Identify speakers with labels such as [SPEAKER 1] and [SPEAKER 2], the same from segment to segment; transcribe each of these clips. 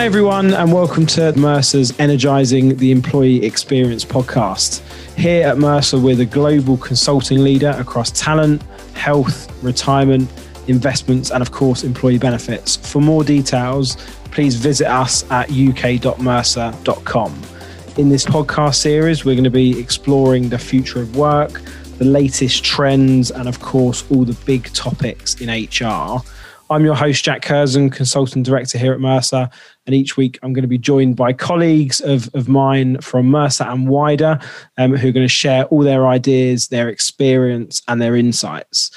[SPEAKER 1] Hi, everyone, and welcome to Mercer's Energizing the Employee Experience podcast. Here at Mercer, we're the global consulting leader across talent, health, retirement, investments, and of course, employee benefits. For more details, please visit us at uk.mercer.com. In this podcast series, we're going to be exploring the future of work, the latest trends, and of course, all the big topics in HR. I'm your host, Jack Curzon, Consultant Director here at Mercer. And each week I'm going to be joined by colleagues of, of mine from Mercer and wider um, who are going to share all their ideas, their experience, and their insights.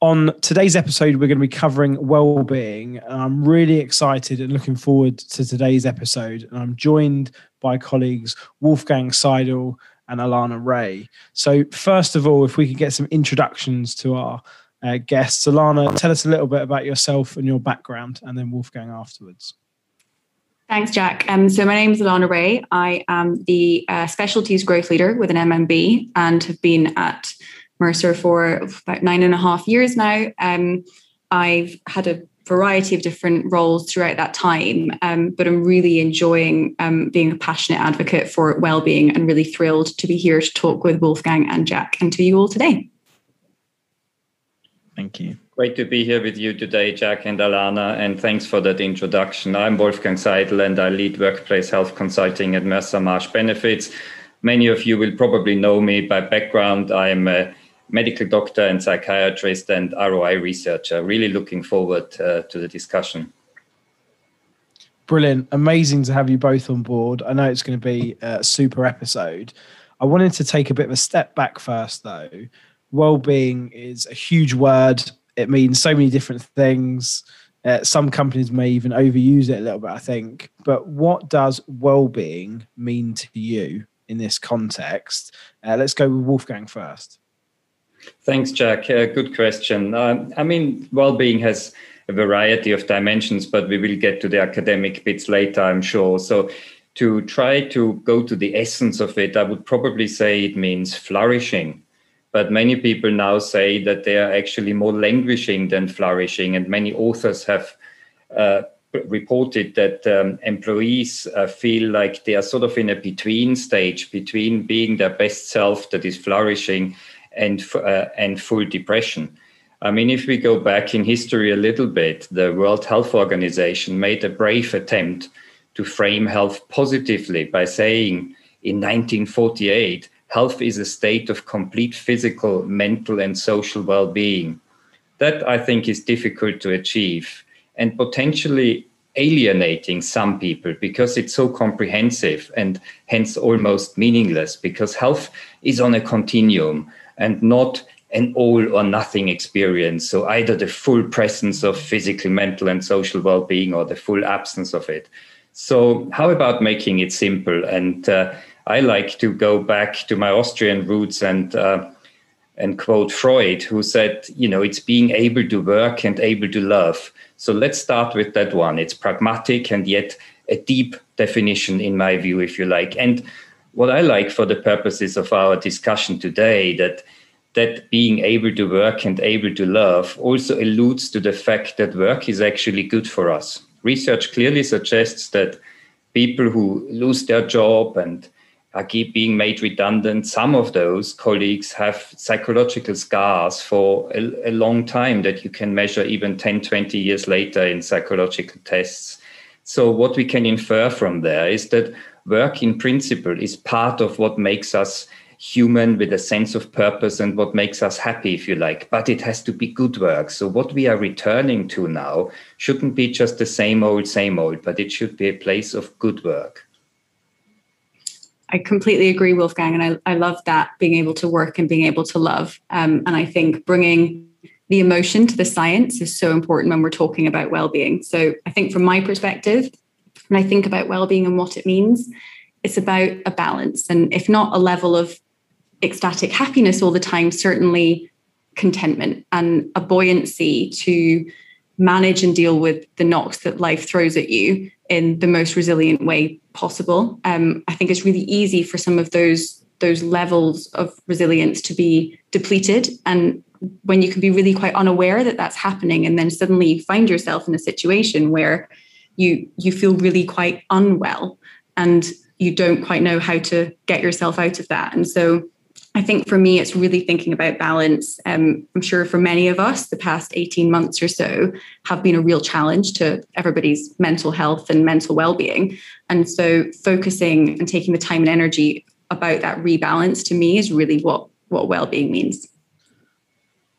[SPEAKER 1] On today's episode, we're going to be covering well-being. I'm really excited and looking forward to today's episode. And I'm joined by colleagues Wolfgang Seidel and Alana Ray. So, first of all, if we could get some introductions to our uh, guests. Alana, tell us a little bit about yourself and your background, and then Wolfgang afterwards.
[SPEAKER 2] Thanks, Jack. Um, so my name is Alana Ray. I am the uh, specialties growth leader with an MMB and have been at Mercer for about nine and a half years now. Um, I've had a variety of different roles throughout that time, um, but I'm really enjoying um, being a passionate advocate for well-being and really thrilled to be here to talk with Wolfgang and Jack and to you all today.
[SPEAKER 1] Thank you.
[SPEAKER 3] Great to be here with you today, Jack and Alana, and thanks for that introduction. I'm Wolfgang Seidel and I lead workplace health consulting at Mercer Marsh Benefits. Many of you will probably know me by background. I'm a medical doctor and psychiatrist and ROI researcher. Really looking forward uh, to the discussion.
[SPEAKER 1] Brilliant. Amazing to have you both on board. I know it's going to be a super episode. I wanted to take a bit of a step back first, though well-being is a huge word. It means so many different things. Uh, some companies may even overuse it a little bit, I think. But what does well-being mean to you in this context? Uh, let's go with Wolfgang first.
[SPEAKER 3] Thanks, Jack. Uh, good question. Um, I mean, well-being has a variety of dimensions, but we will get to the academic bits later, I'm sure. So, to try to go to the essence of it, I would probably say it means flourishing but many people now say that they are actually more languishing than flourishing. And many authors have uh, reported that um, employees uh, feel like they are sort of in a between stage between being their best self that is flourishing and, uh, and full depression. I mean, if we go back in history a little bit, the World Health Organization made a brave attempt to frame health positively by saying in 1948 health is a state of complete physical, mental, and social well being. That I think is difficult to achieve and potentially alienating some people because it's so comprehensive and hence almost meaningless because health is on a continuum and not an all or nothing experience. So either the full presence of physical, mental, and social well being or the full absence of it. So, how about making it simple and uh, I like to go back to my Austrian roots and uh, and quote Freud, who said, you know, it's being able to work and able to love. So let's start with that one. It's pragmatic and yet a deep definition, in my view, if you like. And what I like for the purposes of our discussion today, that that being able to work and able to love also alludes to the fact that work is actually good for us. Research clearly suggests that people who lose their job and are keep being made redundant. Some of those colleagues have psychological scars for a, a, long time that you can measure even 10, 20 years later in psychological tests. So, what we can infer from there is that work in principle is part of what makes us human with a sense of purpose and what makes us happy, if you like. But it has to be good work. So, what we are returning to now shouldn't be just the same old, same old, but it should be a place of good work.
[SPEAKER 2] I completely agree, Wolfgang, and I, I love that being able to work and being able to love. Um, and I think bringing the emotion to the science is so important when we're talking about well-being. So I think from my perspective, when I think about well-being and what it means, it's about a balance, and if not a level of ecstatic happiness all the time, certainly contentment and a buoyancy to manage and deal with the knocks that life throws at you in the most resilient way possible. Um, I think it's really easy for some of those those levels of resilience to be depleted, and when you can be really quite unaware that that's happening, and then suddenly you find yourself in a situation where you you feel really quite unwell and you don't quite know how to get yourself out of that. And so I think for me, it's really thinking about balance. Um, I'm sure for many of us, the past 18 months or so have been a real challenge to everybody's mental health and mental well being. And so, focusing and taking the time and energy about that rebalance to me is really what, what well being means.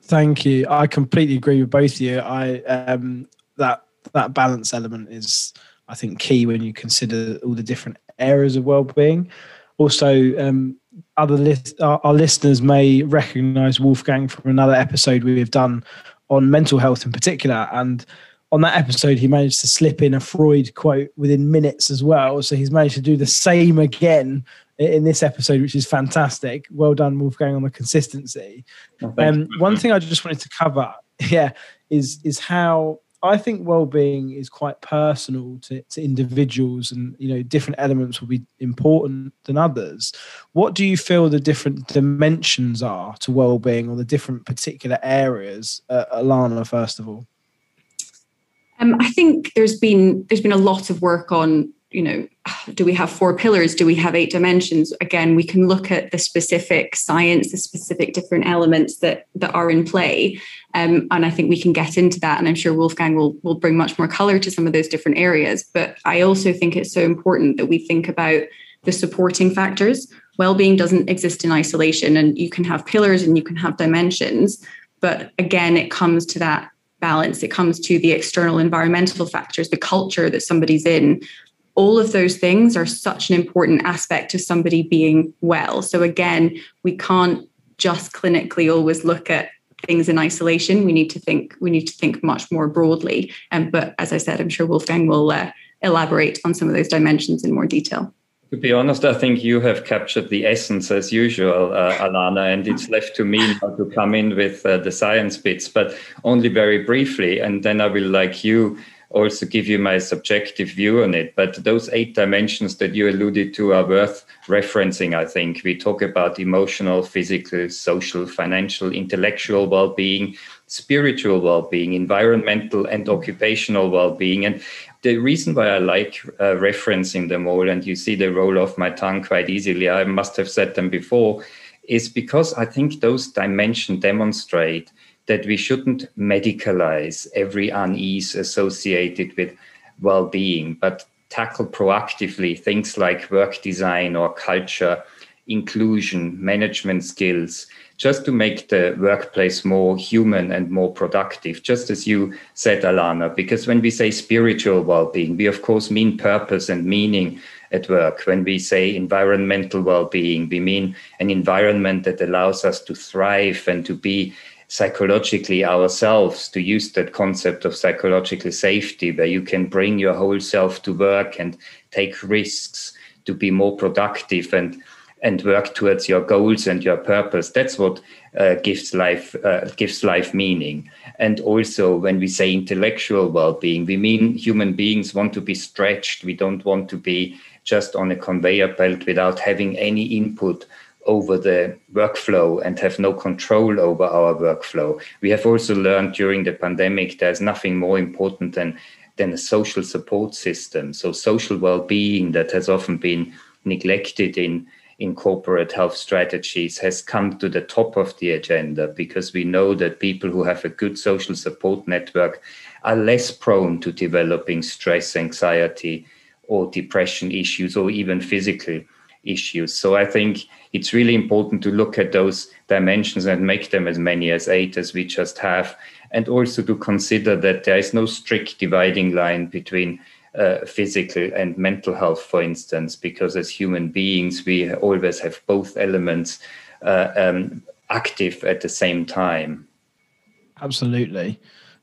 [SPEAKER 1] Thank you. I completely agree with both of you. I um, that that balance element is, I think, key when you consider all the different areas of well being. Also, um, other list, our, our, listeners may recognize Wolfgang from another episode we've done on mental health in particular. And on that episode, he managed to slip in a Freud quote within minutes as well. So he's managed to do the same again in this episode, which is fantastic. Well done, Wolfgang, on the consistency. Oh, um, one thing I just wanted to cover, yeah, is is how I think well-being is quite personal to, to individuals, and you know different elements will be important than others. What do you feel the different dimensions are to well-being, or the different particular areas? Uh, Alana, first of all.
[SPEAKER 2] Um, I think there's been there's been a lot of work on you know do we have four pillars? Do we have eight dimensions? Again we can look at the specific science the specific different elements that that are in play um, and i think we can get into that and i'm sure wolfgang will will bring much more color to some of those different areas. But i also think it's so important that we think about the supporting factors. Well-being doesn't exist in isolation and you can have pillars and you can have dimensions but again it comes to that balance. It comes to the external environmental factors the culture that somebody's in all of those things are such an important aspect to somebody being well. So, again, we can't just clinically always look at things in isolation. We need to think. We need to think much more broadly. Um, but as I said, I'm sure Wolfgang will uh, elaborate on some of those dimensions in more detail.
[SPEAKER 3] To be honest, I think you have captured the essence as usual, uh, Alana, and it's left to me now to come in with uh, the science bits, but only very briefly. And then I will, like you, also give you my subjective view on it. But those eight dimensions that you alluded to are worth referencing, I think. We talk about emotional, physical, social, financial, intellectual well being, spiritual well being, environmental and occupational well being. And the reason why I like uh, referencing them all, and you see they roll off my tongue quite easily, I must have said them before, is because I think those dimensions demonstrate that we shouldn't medicalize every unease associated with well being, but tackle proactively things like work design or culture, inclusion, management skills, just to make the workplace more human and more productive, just as you said, Alana. Because when we say spiritual well being, we of course mean purpose and meaning at work. When we say environmental well being, we mean an environment that allows us to thrive and to be psychologically ourselves to use that concept of psychological safety where you can bring your whole self to work and take risks to be more productive and and work towards your goals and your purpose. That's what uh, gives life uh, gives life meaning. And also when we say intellectual well-being we mean human beings want to be stretched. We don't want to be just on a conveyor belt without having any input over the workflow and have no control over our workflow. We have also learned during the pandemic there's nothing more important than than a social support system. So social well-being that has often been neglected in in corporate health strategies has come to the top of the agenda because we know that people who have a good social support network are less prone to developing stress, anxiety, or depression issues, or even physical issues. So I think it's really important to look at those dimensions and make them as many as eight as we just have. And also to consider that there is no strict dividing line between uh, physical and mental health, for instance, because as human beings, we always have both elements uh, um, active at the same time.
[SPEAKER 1] Absolutely.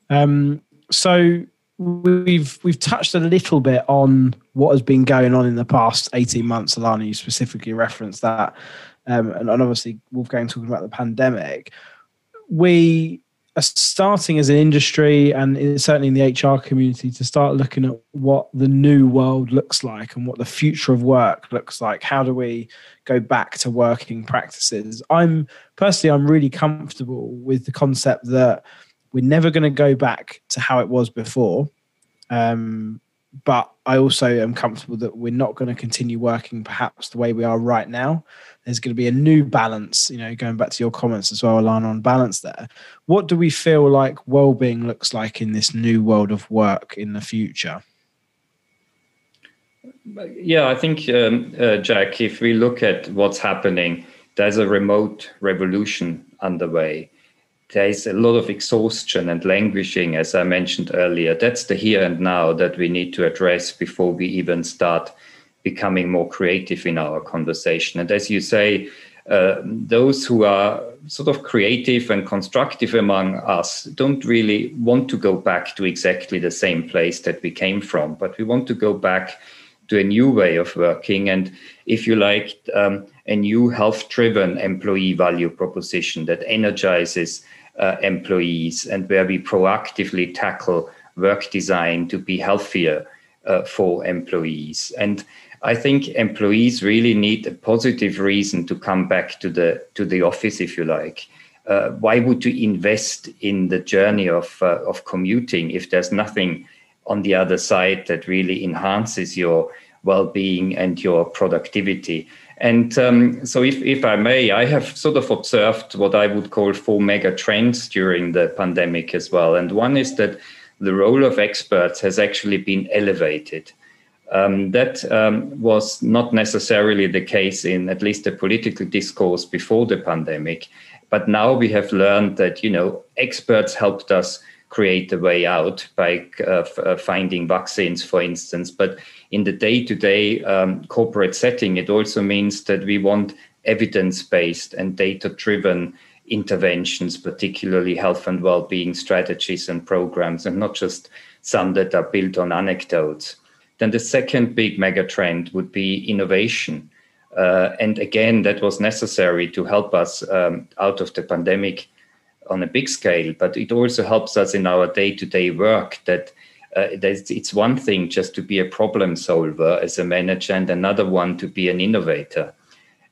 [SPEAKER 1] Um, so we've we've touched a little bit on what has been going on in the past 18 months. Alana you specifically referenced that um, and, and obviously wolfgang talking about the pandemic. We are starting as an industry and certainly in the hr community to start looking at what the new world looks like and what the future of work looks like. How do we go back to working practices? I'm personally i'm really comfortable with the concept that we're never going to go back to how it was before. Um, but I also am comfortable that we're not going to continue working perhaps the way we are right now. There's going to be a new balance, you know, going back to your comments as well, Alana, on balance there. What do we feel like well-being looks like in this new world of work in the future?
[SPEAKER 3] Yeah, I think, um, uh, Jack, if we look at what's happening, there's a remote revolution underway there is a lot of exhaustion and languishing, as I mentioned earlier. That's the here and now that we need to address before we even start becoming more creative in our conversation. And as you say, uh, those who are sort of creative and constructive among us don't really want to go back to exactly the same place that we came from, but we want to go back to a new way of working and, if you like, um, a new health driven employee value proposition that energizes uh, employees and where we proactively tackle work design to be healthier uh, for employees. And I think employees really need a positive reason to come back to the to the office, if you like. Uh, why would you invest in the journey of uh, of commuting if there's nothing on the other side that really enhances your well-being and your productivity? And um, so, if, if I may, I have sort of observed what I would call four mega trends during the pandemic as well. And one is that the role of experts has actually been elevated. Um, that um, was not necessarily the case in at least the political discourse before the pandemic. But now we have learned that, you know, experts helped us create the way out by uh, f- uh, finding vaccines, for instance. But in the day-to-day um, corporate setting, it also means that we want evidence-based and data-driven interventions, particularly health and well-being strategies and programs, and not just some that are built on anecdotes. Then the second big megatrend would be innovation. Uh, and again, that was necessary to help us um, out of the pandemic on a big scale, but it also helps us in our day to day work that uh, it's one thing just to be a problem solver as a manager, and another one to be an innovator.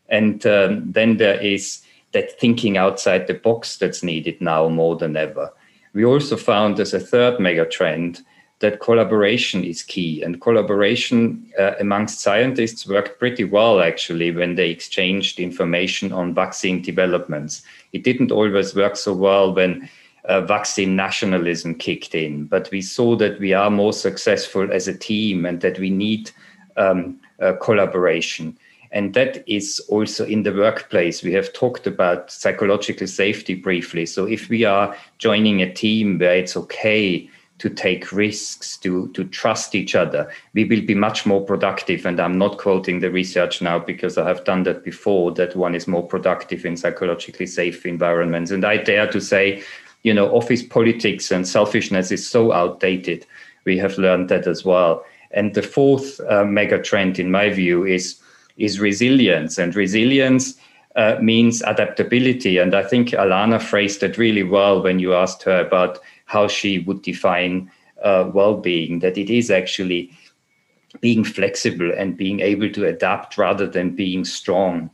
[SPEAKER 3] And um, then there is that thinking outside the box that's needed now more than ever. We also found as a third mega trend that collaboration is key, and collaboration uh, amongst scientists worked pretty well actually when they exchanged information on vaccine developments. It didn't always work so well when uh, vaccine nationalism kicked in, but we saw that we are more successful as a team and that we need um, uh, collaboration. And that is also in the workplace. We have talked about psychological safety briefly. So if we are joining a team where it's okay to take risks, to, to trust each other, we will be much more productive. And I'm not quoting the research now because I have done that before, that one is more productive in psychologically safe environments. And I dare to say, you know, office politics and selfishness is so outdated. We have learned that as well. And the fourth uh, mega trend, in my view, is, is resilience. And resilience uh, means adaptability. And I think Alana phrased it really well when you asked her about how she would define uh, well-being that it is actually being flexible and being able to adapt rather than being strong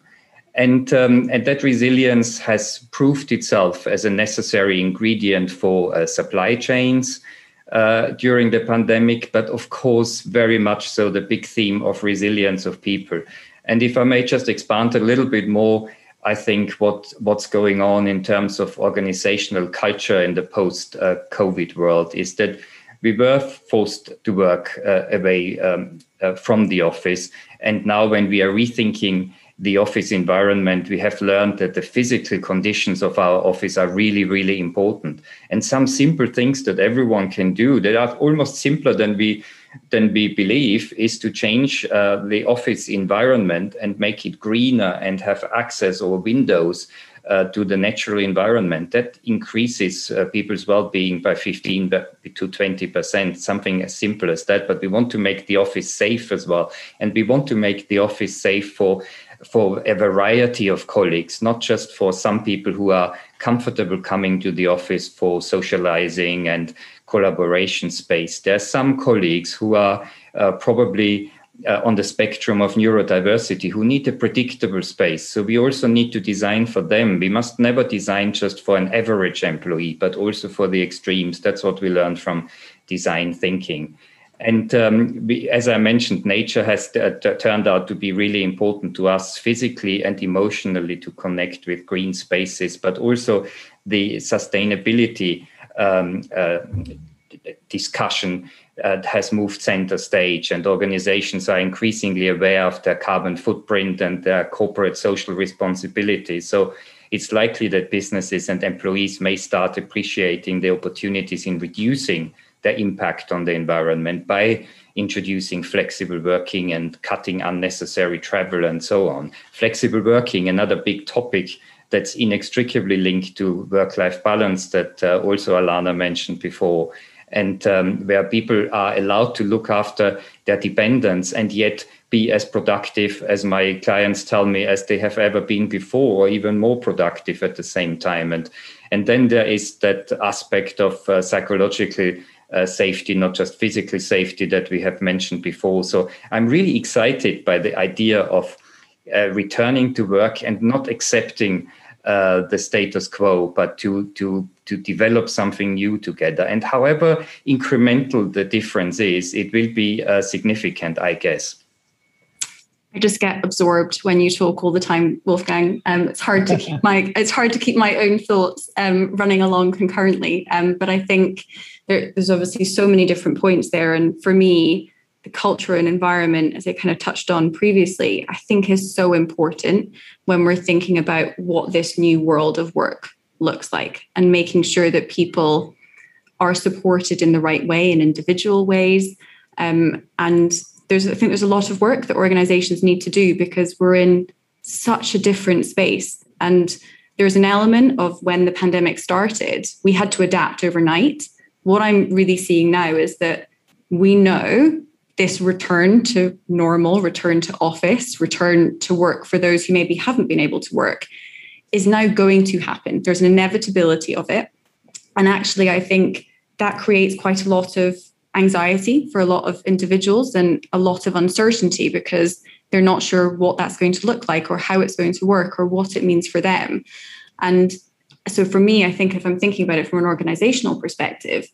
[SPEAKER 3] and um, and that resilience has proved itself as a necessary ingredient for uh, supply chains uh, during the pandemic but of course very much so the big theme of resilience of people. And if i may just expand a little bit more I think what what's going on in terms of organizational culture in the post uh, COVID world is that we were forced to work uh, away um, uh, from the office, and now when we are rethinking the office environment, we have learned that the physical conditions of our office are really, really important. And some simple things that everyone can do that are almost simpler than we than we believe is to change uh, the office environment and make it greener and have access or windows uh, to the natural environment. That increases uh, people's well-being by 15 to 20 percent, something as simple as that. But we want to make the office safe as well, and we want to make the office safe for for a variety of colleagues, not just for some people who are comfortable coming to the office for socializing and collaboration space. There are some colleagues who are uh, probably uh, on the spectrum of neurodiversity who need a predictable space. So we also need to design for them. We must never design just for an average employee, but also for the extremes. That's what we learned from design thinking. And um, we, as I mentioned, nature has t- t- turned out to be really important to us physically and emotionally to connect with green spaces, but also the sustainability um, uh, discussion uh, has moved center stage, and organizations are increasingly aware of their carbon footprint and their corporate social responsibility. So it's likely that businesses and employees may start appreciating the opportunities in reducing their impact on the environment by introducing flexible working and cutting unnecessary travel and so on. Flexible working, another big topic that's inextricably linked to work life balance that uh, also Alana mentioned before and um, where people are allowed to look after their dependents and yet be as productive as my clients tell me as they have ever been before or even more productive at the same time and and then there is that aspect of uh, psychological uh, safety not just physical safety that we have mentioned before so i'm really excited by the idea of uh, returning to work and not accepting uh, the status quo, but to to to develop something new together. And however incremental the difference is, it will be uh, significant, I guess.
[SPEAKER 2] I just get absorbed when you talk all the time, Wolfgang. Um, it's hard to keep my it's hard to keep my own thoughts um, running along concurrently. Um, but I think there, there's obviously so many different points there, and for me, the culture and environment, as I kind of touched on previously, I think is so important when we're thinking about what this new world of work looks like and making sure that people are supported in the right way in individual ways. Um, and there's, I think there's a lot of work that organizations need to do because we're in such a different space. And there's an element of when the pandemic started, we had to adapt overnight. What I'm really seeing now is that we know this return to normal, return to office, return to work for those who maybe haven't been able to work is now going to happen. There's an inevitability of it. And actually, I think that creates quite a lot of anxiety for a lot of individuals and a lot of uncertainty because they're not sure what that's going to look like or how it's going to work or what it means for them. And so, for me, I think if I'm thinking about it from an organizational perspective,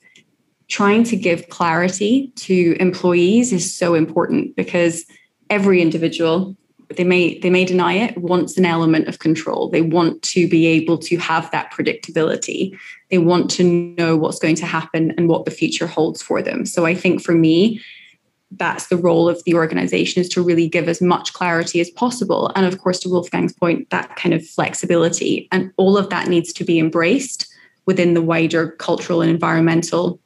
[SPEAKER 2] trying to give clarity to employees is so important because every individual they may they may deny it wants an element of control. They want to be able to have that predictability. They want to know what's going to happen and what the future holds for them. So i think for me that's the role of the organization is to really give as much clarity as possible. And of course to wolfgang's point that kind of flexibility and all of that needs to be embraced within the wider cultural and environmental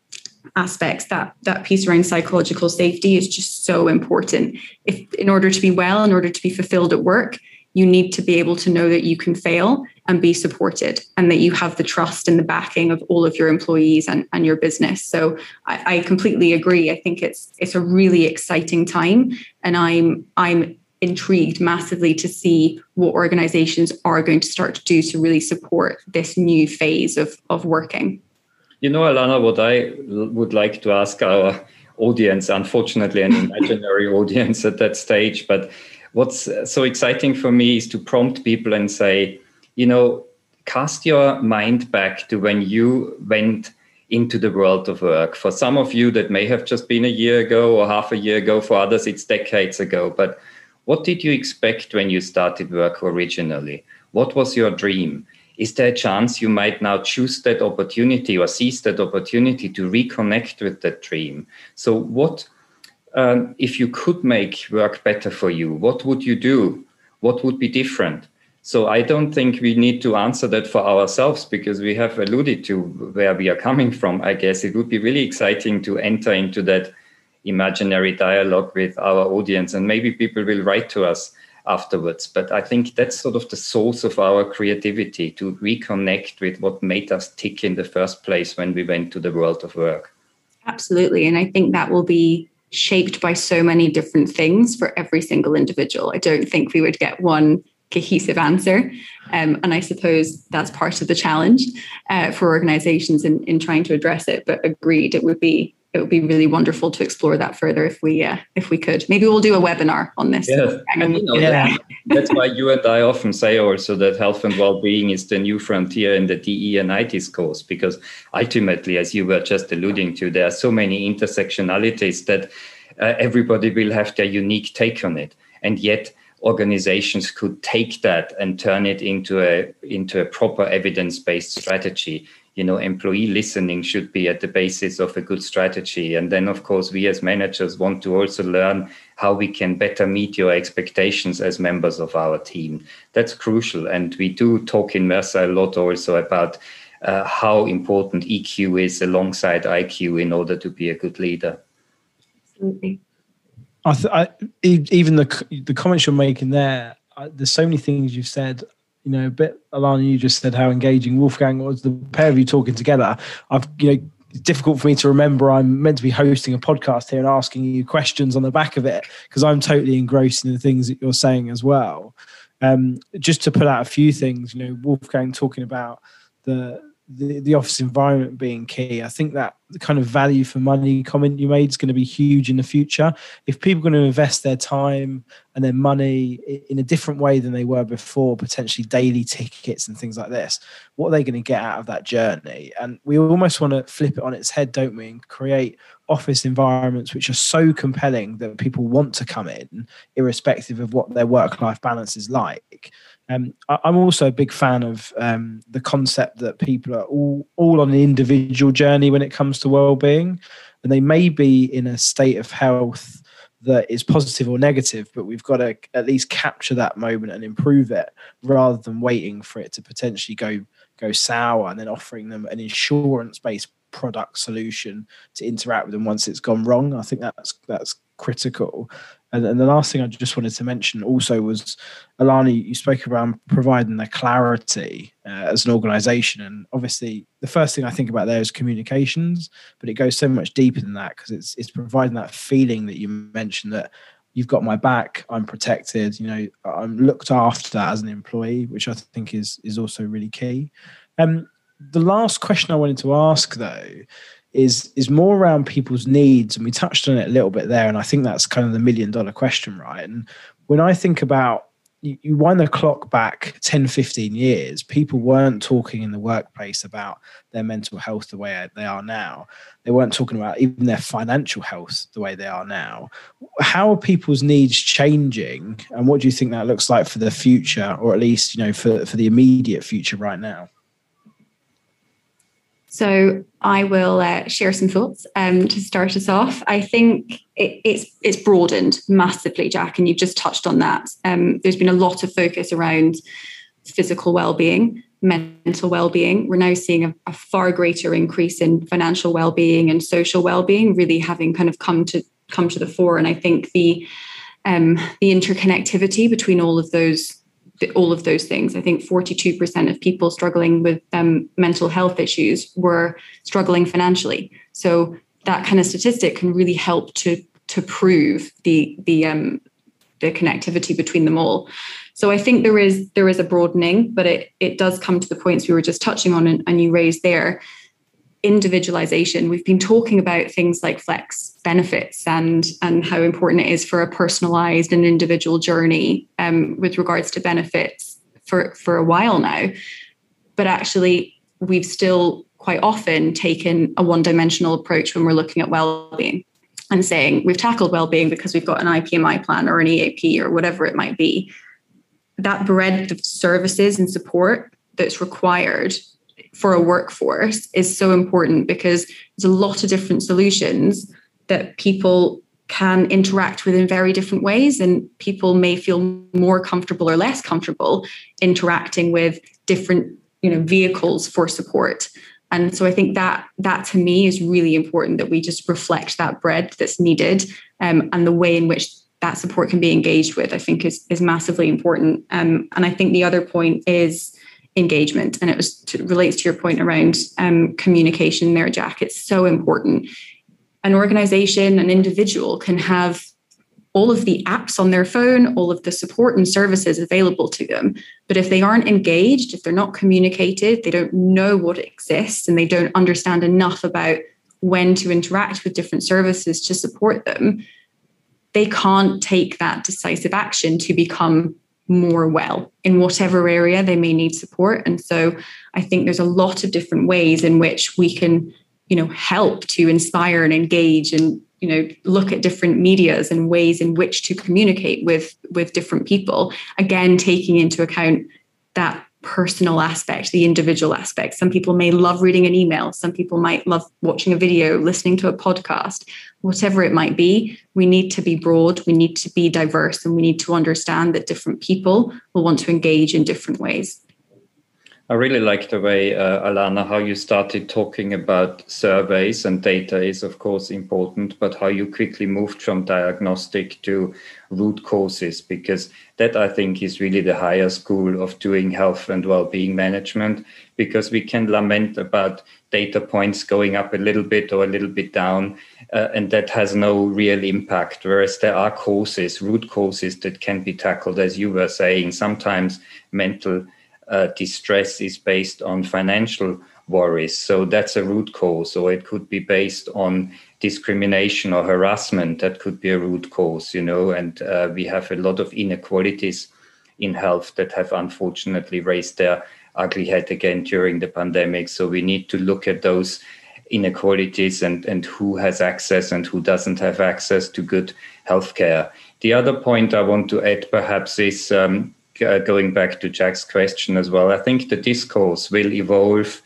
[SPEAKER 2] aspects that that piece around psychological safety is just so important. If in order to be well in order to be fulfilled at work you need to be able to know that you can fail and be supported and that you have the trust and the backing of all of your employees and, and your business. So I, I completely agree. I think it's it's a really exciting time and i'm i'm intrigued massively to see what organizations are going to start to do to really support this new phase of, of working.
[SPEAKER 3] You know, Alana, what I would like to ask our audience, unfortunately, an imaginary audience at that stage, but what's so exciting for me is to prompt people and say, you know, cast your mind back to when you went into the world of work. For some of you, that may have just been a year ago or half a year ago. For others, it's decades ago. But what did you expect when you started work originally? What was your dream? Is there a chance you might now choose that opportunity or seize that opportunity to reconnect with that dream? So, what um, if you could make work better for you? What would you do? What would be different? So, I don't think we need to answer that for ourselves because we have alluded to where we are coming from. I guess it would be really exciting to enter into that imaginary dialogue with our audience, and maybe people will write to us afterwards. But I think that's sort of the source of our creativity to reconnect with what made us tick in the first place when we went to the world of work.
[SPEAKER 2] Absolutely. And I think that will be shaped by so many different things for every single individual. I don't think we would get one cohesive answer. Um, and I suppose that's part of the challenge uh, for organizations in, in trying to address it. But agreed, it would be it would be really wonderful to explore that further if we uh, if we could. Maybe we'll do a webinar on this.
[SPEAKER 3] Yeah, and, you know, yeah. that's why you and I often say also that health and well-being is the new frontier in the DE and I discourse because ultimately, as you were just alluding to, there are so many intersectionalities that uh, everybody will have their unique take on it, and yet organizations could take that and turn it into a into a proper evidence-based strategy you know employee listening should be at the basis of a good strategy. And then of course we as managers want to also learn how we can better meet your expectations as members of our team. That's crucial. And we do talk in mercer a lot also about uh, how important eq is alongside iq in order to be a good leader.
[SPEAKER 2] Absolutely.
[SPEAKER 1] I, th- I even the the comments you're making there I, there's so many things you've said you know, a bit Alana, you just said how engaging Wolfgang was. The pair of you talking together, I've you know, it's difficult for me to remember I'm meant to be hosting a podcast here and asking you questions on the back of it because I'm totally engrossed in the things that you're saying as well. Um, just to put out a few things, you know, Wolfgang talking about the the, the office environment being key. I think that the kind of value for money comment you made is going to be huge in the future. If people are going to invest their time and their money in a different way than they were before, potentially daily tickets and things like this, what are they going to get out of that journey? And we almost want to flip it on its head, don't we, and create office environments which are so compelling that people want to come in, irrespective of what their work life balance is like. Um, I, am also a big fan of um, the concept that people are all all on an individual journey when it comes to well-being, and they may be in a state of health that is positive or negative, but we've got to at least capture that moment and improve it rather than waiting for it to potentially go go sour and then offering them an insurance-based product solution to interact with them once it's gone wrong. I think that's that's critical. And, and the last thing I just wanted to mention also was, Alana, you spoke around providing the clarity uh, as an organization. And obviously, the first thing I think about there is communications, but it goes so much deeper than that because it's, it's providing that feeling that you mentioned that you've got my back, I'm protected, you know, I'm looked after as an employee, which I think is, is also really key. Um, the last question I wanted to ask though is is more around people's needs and we touched on it a little bit there and i think that's kind of the million dollar question right? And when i think about you, wind the clock back 10 15 years people weren't talking in the workplace about their mental health the way they are now. They weren't talking about even their financial health the way they are now. How are people's needs changing and what do you think that looks like for the future or at least you know for, for the immediate future right now
[SPEAKER 2] so I will uh, share some thoughts um, to start us off. I think it, it's it's broadened massively, Jack, and you've just touched on that. Um, there's been a lot of focus around physical well-being, mental well-being. We're now seeing a, a far greater increase in financial well-being and social well-being, really having kind of come to come to the fore. And I think the um, the interconnectivity between all of those all of those things. I think 42% of people struggling with um, mental health issues were struggling financially. So that kind of statistic can really help to to prove the the um, the connectivity between them all. So I think there is there is a broadening, but it it does come to the points we were just touching on and, and you raised there individualization. We've been talking about things like flex benefits and and how important it is for a personalized and individual journey um, with regards to benefits for for a while now. But actually, we've still quite often taken a one-dimensional approach when we're looking at well-being and saying we've tackled well-being because we've got an IPMI plan or an EAP or whatever it might be. That breadth of services and support that's required for a workforce is so important because there's a lot of different solutions that people can interact with in very different ways and people may feel more comfortable or less comfortable interacting with different you know vehicles for support and so i think that that to me is really important that we just reflect that breadth that's needed um, and the way in which that support can be engaged with i think is is massively important um, and i think the other point is engagement. And it was to, relates to your point around um, communication there, Jack. It's so important. An organization, an individual can have all of the apps on their phone, all of the support and services available to them. But if they aren't engaged, if they're not communicated, they don't know what exists and they don't understand enough about when to interact with different services to support them, they can't take that decisive action to become more well in whatever area they may need support. And so I think there's a lot of different ways in which we can, you know, help to inspire and engage and you know look at different medias and ways in which to communicate with with different people again taking into account that personal aspect, the individual aspect. Some people may love reading an email, some people might love watching a video, listening to a podcast, whatever it might be. We need to be broad, we need to be diverse, and we need to understand that different people will want to engage in different ways.
[SPEAKER 3] I really like the way, uh, Alana, how you started talking about surveys and data is, of course, important, but how you quickly moved from diagnostic to root causes, because that I think is really the higher school of doing health and well being management, because we can lament about data points going up a little bit or a little bit down, uh, and that has no real impact. Whereas there are causes, root causes that can be tackled, as you were saying, sometimes mental uh, distress is based on financial worries. So that's a root cause, or it could be based on discrimination or harassment. That could be a root cause, you know. And uh, we have a lot of inequalities in health that have unfortunately raised their ugly head again during the pandemic. So we need to look at those inequalities and, and who has access and who doesn't have access to good healthcare. The other point I want to add perhaps is um, uh, going back to Jack's question as well, I think the discourse will evolve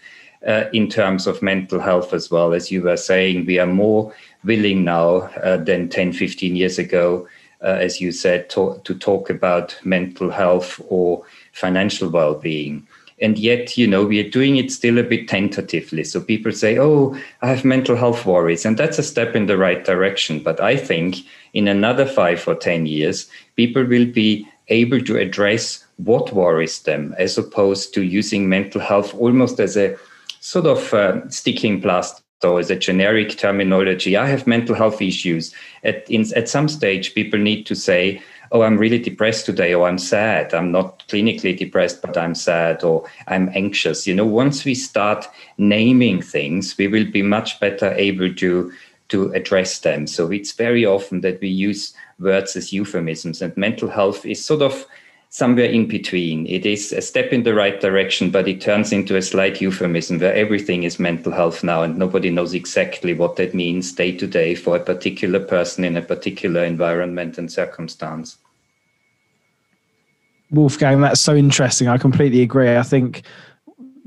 [SPEAKER 3] uh, in terms of mental health as well. As you were saying, we are more willing now uh, than 10, 15 years ago, uh, as you said, to, to talk about mental health or financial well being. And yet, you know, we are doing it still a bit tentatively. So people say, oh, I have mental health worries. And that's a step in the right direction. But I think in another five or 10 years, people will be able to address what worries them as opposed to using mental health almost as a sort of uh, sticking plaster or as a generic terminology. I have mental health issues. At, in, at some stage, people need to say, oh, I'm really depressed today, or I'm sad. I'm not clinically depressed, but I'm sad, or I'm anxious. You know, once we start naming things, we will be much better able to to address them. So it's very often that we use words as euphemisms, and mental health is sort of somewhere in between. It is a step in the right direction, but it turns into a slight euphemism where everything is mental health now, and nobody knows exactly what that means day to day for a particular person in a particular environment and circumstance.
[SPEAKER 1] Wolfgang, that's so interesting. I completely agree. I think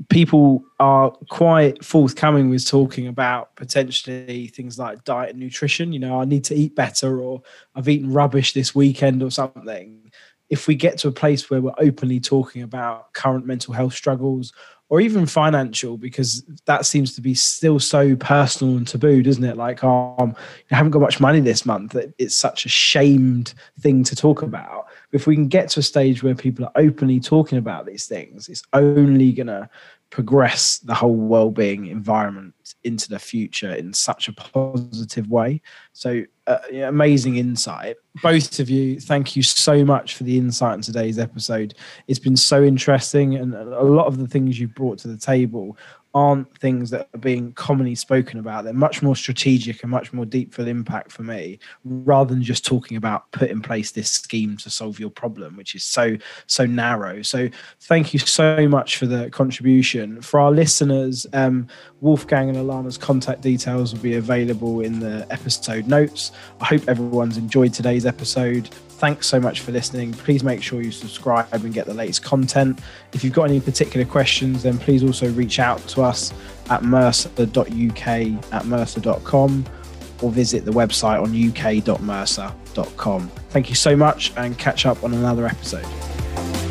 [SPEAKER 1] people are quite forthcoming with talking about potentially things like diet and nutrition. You know, I need to eat better, or I've eaten rubbish this weekend, or something. If we get to a place where we're openly talking about current mental health struggles or even financial, because that seems to be still so personal and taboo, doesn't it? Like, um, I haven't got much money this month. It's such a shamed thing to talk about. If we can get to a stage where people are openly talking about these things, it's only going to progress the whole well-being environment into the future in such a positive way so uh, yeah, amazing insight both of you thank you so much for the insight in today's episode it's been so interesting and a lot of the things you've brought to the table aren't things that are being commonly spoken about. They're much more strategic and much more deep for impact for me, rather than just talking about put in place this scheme to solve your problem, which is so so narrow. So thank you so much for the contribution. For our listeners, um, Wolfgang and Alana's contact details will be available in the episode notes. I hope everyone's enjoyed today's episode thanks so much for listening. Please make sure you subscribe and get the latest content. If you've got any particular questions, then please also reach out to us at mercer.uk at mercer.com or visit the website on uk.mercer.com. Thank you so much and catch up on another episode.